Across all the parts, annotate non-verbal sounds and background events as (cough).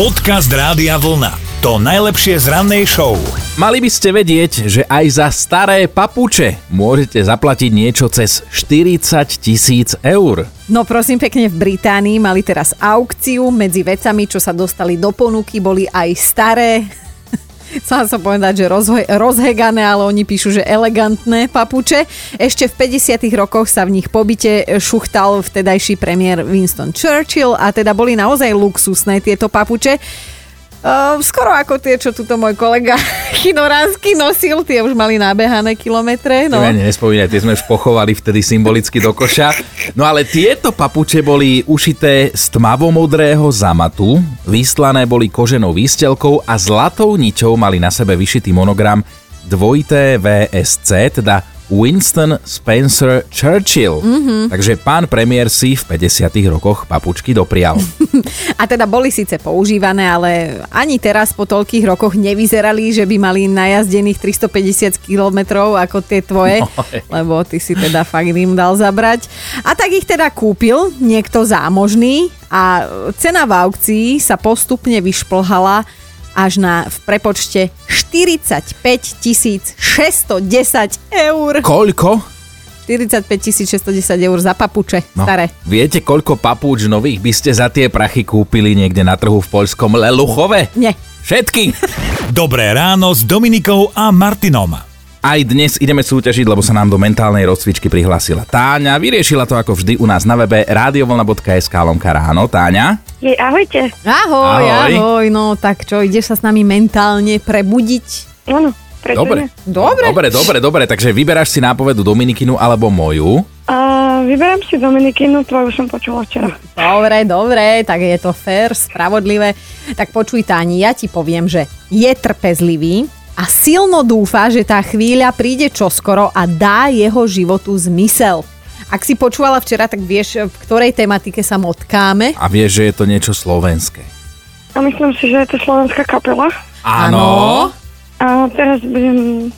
Podcast Rádia Vlna. To najlepšie z rannej show. Mali by ste vedieť, že aj za staré papuče môžete zaplatiť niečo cez 40 tisíc eur. No prosím pekne, v Británii mali teraz aukciu medzi vecami, čo sa dostali do ponuky, boli aj staré, chcela som povedať, že rozhe- rozhegané, ale oni píšu, že elegantné papuče. Ešte v 50 rokoch sa v nich pobyte šuchtal vtedajší premiér Winston Churchill a teda boli naozaj luxusné tieto papuče. Uh, skoro ako tie, čo tuto môj kolega (laughs) Chinoránsky nosil, tie už mali nabehané kilometre. No. Ja nespomínaj, tie sme už pochovali vtedy symbolicky do koša. No ale tieto papuče boli ušité z tmavomodrého zamatu, vystlané boli koženou výstelkou a zlatou niťou mali na sebe vyšitý monogram dvojité VSC, teda Winston Spencer Churchill. Mm-hmm. Takže pán premiér si v 50 rokoch papučky doprial. (laughs) A teda boli síce používané, ale ani teraz po toľkých rokoch nevyzerali, že by mali najazdených 350 kilometrov ako tie tvoje, No, (laughs) lebo ty si teda fakt im dal zabrať. A tak ich teda kúpil niekto zámožný a cena v aukcii sa postupne vyšplhala až na v prepočte 45 610 eur. Koľko? 45 610 eur za papuče No, staré. Viete, koľko papúč nových by ste za tie prachy kúpili niekde na trhu v poľskom Leluchove? Nie. Všetky! (laughs) (laughs) Dobré ráno s Dominikou a Martinom. Aj dnes ideme súťažiť, lebo sa nám do mentálnej rozcvičky prihlásila Táňa. Vyriešila to ako vždy u nás na webe radiovolna.sk lomka ráno. Táňa? Jej, ahojte. Ahoj, Ahoj. ahoj, no tak čo, ideš sa s nami mentálne prebudiť? Áno, prečo Dobre. Dobre. Dobre, dobre, dobre. Takže vyberáš si nápovedu Dominikinu alebo moju. A vyberám si Dominikinu, tvoju som počula včera. Dobre, dobre, tak je to fér, spravodlivé. Tak počuj, Táni, ja ti poviem, že je trpezlivý a silno dúfa, že tá chvíľa príde čoskoro a dá jeho životu zmysel. Ak si počúvala včera, tak vieš, v ktorej tematike sa motkáme. A vieš, že je to niečo slovenské. A myslím si, že je to slovenská kapela. Áno. A teraz budem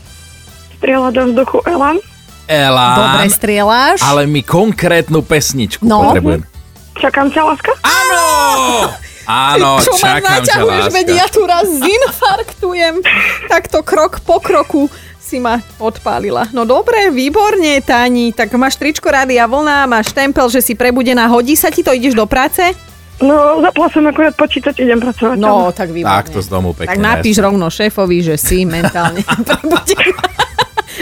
strieľať do vzduchu Elan. Elán. Dobre strieľaš. Ale my konkrétnu pesničku No. potrebujem. Čakám ťa, láska. Áno! (laughs) Áno, Čo ma čakám ťa, naťahuješ, láska. veď ja tu raz zinfarktujem. Takto krok po kroku si ma odpálila. No dobre, výborne, Táni. Tak máš tričko Rádia Vlna, máš tempel, že si prebudená. Hodí sa ti to? Ideš do práce? No, zapla som akurát počítať, idem pracovať. No, tak výborne. Tak to z domu pekne. Tak napíš jasne. rovno šéfovi, že si mentálne (laughs) prebudená.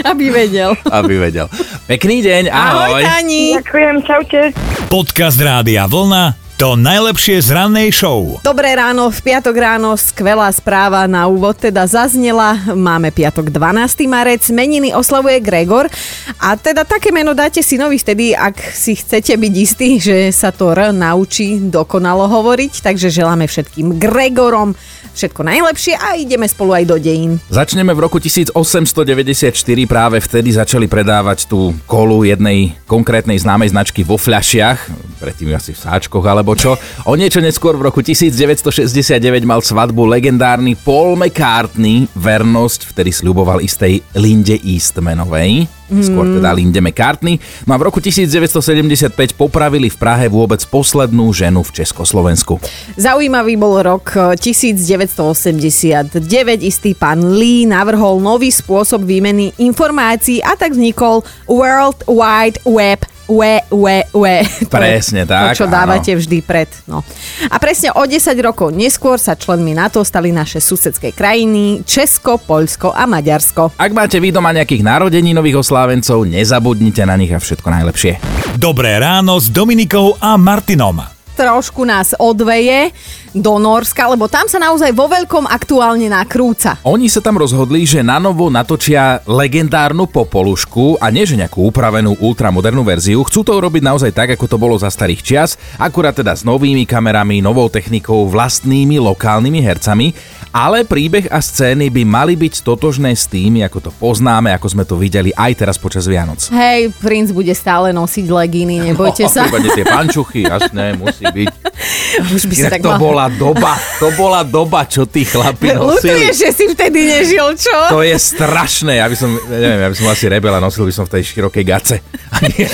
Aby vedel. Aby vedel. Pekný deň, Ahoj, ahoj. Táni. Ďakujem, čaute. Podcast Rádia Vlna. To najlepšie z rannej show. Dobré ráno, v piatok ráno, skvelá správa na úvod teda zaznela. Máme piatok 12. marec, meniny oslavuje Gregor a teda také meno dáte synovi vtedy, ak si chcete byť istí, že sa to R naučí dokonalo hovoriť, takže želáme všetkým Gregorom všetko najlepšie a ideme spolu aj do dejín. Začneme v roku 1894, práve vtedy začali predávať tú kolu jednej konkrétnej známej značky vo fľašiach, predtým asi v sáčkoch alebo čo. O niečo neskôr v roku 1969 mal svadbu legendárny Paul McCartney, vernosť vtedy sľuboval istej Linde Eastmanovej, skôr teda Linde McCartney. No a v roku 1975 popravili v Prahe vôbec poslednú ženu v Československu. Zaujímavý bol rok eh, 1989. Istý pán Lee navrhol nový spôsob výmeny informácií a tak vznikol World Wide Web We. To je Presne tak, To, čo áno. dávate vždy pred. No. A presne o 10 rokov neskôr sa členmi NATO stali naše susedské krajiny Česko, Poľsko a Maďarsko. Ak máte vy doma nejakých narodeninových oslávencov, nezabudnite na nich a všetko najlepšie. Dobré ráno s Dominikou a Martinom. Trošku nás odveje do Norska, lebo tam sa naozaj vo veľkom aktuálne nakrúca. Oni sa tam rozhodli, že na novo natočia legendárnu popolušku a nie že nejakú upravenú ultramodernú verziu. Chcú to urobiť naozaj tak, ako to bolo za starých čias, akurát teda s novými kamerami, novou technikou, vlastnými lokálnymi hercami ale príbeh a scény by mali byť totožné s tými, ako to poznáme, ako sme to videli aj teraz počas Vianoc. Hej, princ bude stále nosiť legíny, nebojte (laughs) sa. Prípadne tie pančuchy, jasné, musí byť. (laughs) Už by si tak to mal... bola doba, to bola doba, čo tí chlapi nosili. Lutuješ, že si vtedy nežil, čo? To je strašné, ja by som, neviem, ja by som asi rebel a nosil by som v tej širokej gace. A nie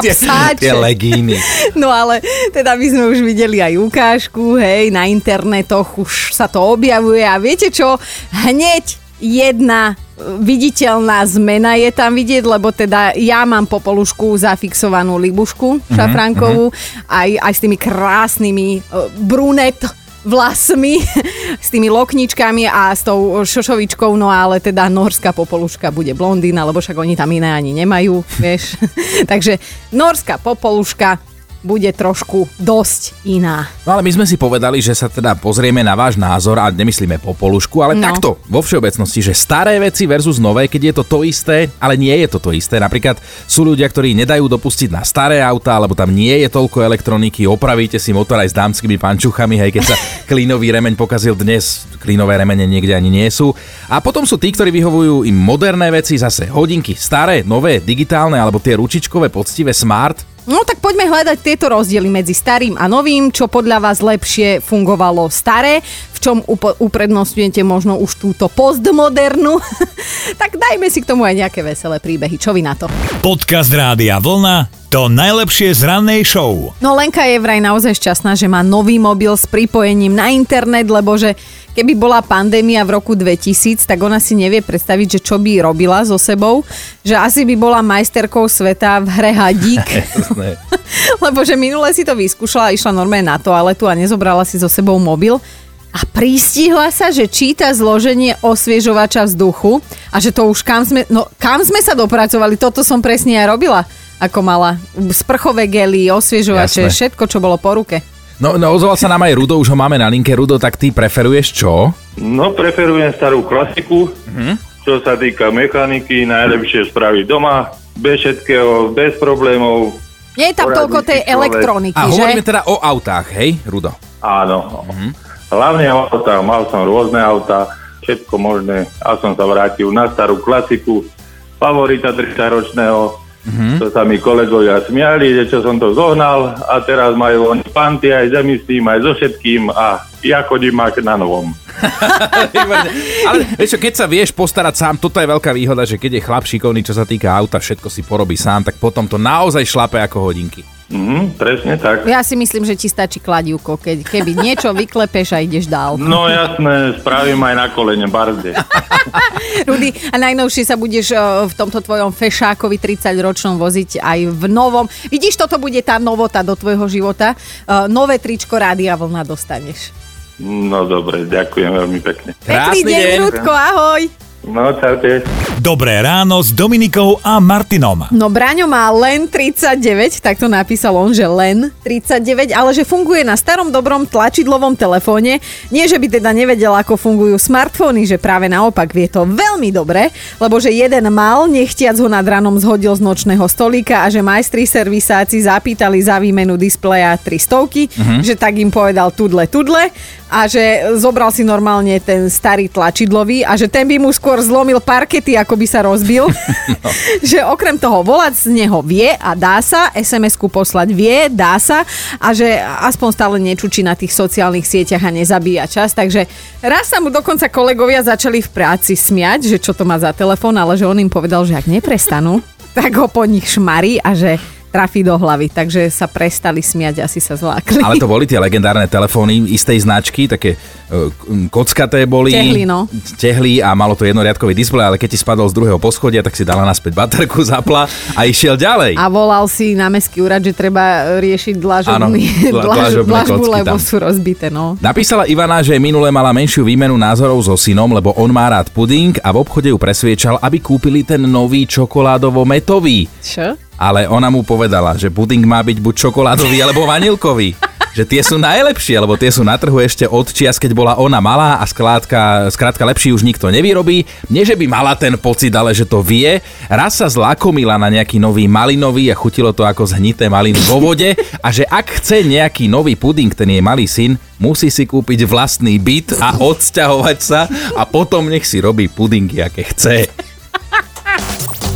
tie, tie legíny. No ale teda my sme už videli aj ukážku, hej, na internetoch už sa to objavuje a viete čo, hneď jedna viditeľná zmena je tam vidieť, lebo teda ja mám po polušku zafixovanú libušku šafránkovú, aj, aj s tými krásnymi e, brunet vlasmi, (laughs) s tými lokničkami a s tou šošovičkou, no ale teda norská popoluška bude blondína, lebo však oni tam iné ani nemajú, vieš. (laughs) Takže norská popoluška bude trošku dosť iná. No ale my sme si povedali, že sa teda pozrieme na váš názor a nemyslíme po polušku, ale No. takto, vo všeobecnosti, že staré veci versus nové, keď je to to isté, ale nie je to to isté. Napríklad sú ľudia, ktorí nedajú dopustiť na staré auta, alebo tam nie je toľko elektroniky, opravíte si motor aj s dámskymi pančuchami, hej, keď sa (laughs) klínový remeň pokazil dnes, klínové remene niekde ani nie sú. A potom sú tí, ktorí vyhovujú im moderné veci, zase hodinky staré, nové, digitálne, alebo tie ručičkové, poctivé, smart, No tak poďme hľadať tieto rozdiely medzi starým a novým, čo podľa vás lepšie fungovalo staré, v čom upo- uprednostňujete možno už túto postmodernu. (laughs) tak dajme si k tomu aj nejaké veselé príbehy. Čo vy na to? Podcast Rádia Vlna to najlepšie z rannej show. No Lenka je vraj naozaj šťastná, že má nový mobil s pripojením na internet, lebo že keby bola pandémia v roku 2000, tak ona si nevie predstaviť, že čo by robila so sebou, že asi by bola majsterkou sveta v hre Hadík. (laughs) (laughs) Lebo že minule si to vyskúšala, išla normálne na toaletu a nezobrala si so sebou mobil a pristihla sa, že číta zloženie osviežovača vzduchu a že to už kam sme, no kam sme sa dopracovali, toto som presne aj robila ako mala. Sprchové gely, osviežovače, Jasné. všetko, čo bolo po ruke. No, no ozval sa nám aj Rudo, už ho máme na linke. Rudo, tak ty preferuješ čo? No, preferujem starú klasiku, čo sa týka mechaniky, najlepšie spraviť doma, bez všetkého, bez problémov. Nie je tam toľko tej elektroniky, A že? hovoríme teda o autách, hej, Rudo? Áno. Hlavne o autách, mal som rôzne autá, všetko možné a som sa vrátil na starú klasiku, favorita 30-ročného, to sa mi kolegovia smiali, že čo som to zohnal a teraz majú oni panty aj zemi s tým, aj so všetkým a ja chodím ak na novom. (laughs) Ale vieš čo, keď sa vieš postarať sám, toto je veľká výhoda, že keď je chlap šikovný, čo sa týka auta, všetko si porobí sám, tak potom to naozaj šlape ako hodinky. Mhm, presne tak. Ja si myslím, že ti stačí kladivko, keď, keby niečo vyklepeš a ideš dál. No jasné, spravím aj na kolene barde. (laughs) Rudy, a najnovšie sa budeš eh, v tomto tvojom fešákovi 30-ročnom voziť aj v novom. Vidíš, toto bude tá novota do tvojho života. Eh, Nové tričko Rádia Vlna dostaneš. No dobre, ďakujem veľmi pekne. Pekný Krásny deň, deň. Rudko, ahoj. No, čaute. Dobré ráno s Dominikou a Martinom. No Braňo má len 39, tak to napísal on, že len 39, ale že funguje na starom dobrom tlačidlovom telefóne. Nie, že by teda nevedel, ako fungujú smartfóny, že práve naopak vie to veľmi dobre, lebo že jeden mal, nechtiac ho nad ranom zhodil z nočného stolíka a že majstri servisáci zapýtali za výmenu displeja 300, že tak im povedal tudle, tudle a že zobral si normálne ten starý tlačidlový a že ten by mu skôr zlomil parkety, ako by sa rozbil. (laughs) (laughs) že okrem toho volať z neho vie a dá sa, SMS-ku poslať vie, dá sa a že aspoň stále nečučí na tých sociálnych sieťach a nezabíja čas. Takže raz sa mu dokonca kolegovia začali v práci smiať, že čo to má za telefón, ale že on im povedal, že ak neprestanú, (laughs) tak ho po nich šmarí a že trafí do hlavy, takže sa prestali smiať, asi sa zlákli. Ale to boli tie legendárne telefóny istej značky, také e, kockaté boli. Tehly, no. Tehly a malo to jednoriadkový displej, ale keď ti spadol z druhého poschodia, tak si dala naspäť baterku, (laughs) zapla a išiel ďalej. A volal si na mestský úrad, že treba riešiť dlažobný, dlaž, dlažobné dlažbu, lebo tam. sú rozbité, no. Napísala Ivana, že minule mala menšiu výmenu názorov so synom, lebo on má rád puding a v obchode ju presviečal, aby kúpili ten nový čokoládovo-metový. Čo? Ale ona mu povedala, že puding má byť buď čokoládový alebo vanilkový. že tie sú najlepšie, lebo tie sú na trhu ešte od čias, keď bola ona malá a skrátka, skrátka lepší už nikto nevyrobí. Nie, že by mala ten pocit, ale že to vie. Raz sa zlakomila na nejaký nový malinový a chutilo to ako zhnité maliny vo vode a že ak chce nejaký nový puding, ten jej malý syn, musí si kúpiť vlastný byt a odsťahovať sa a potom nech si robí pudingy, aké chce.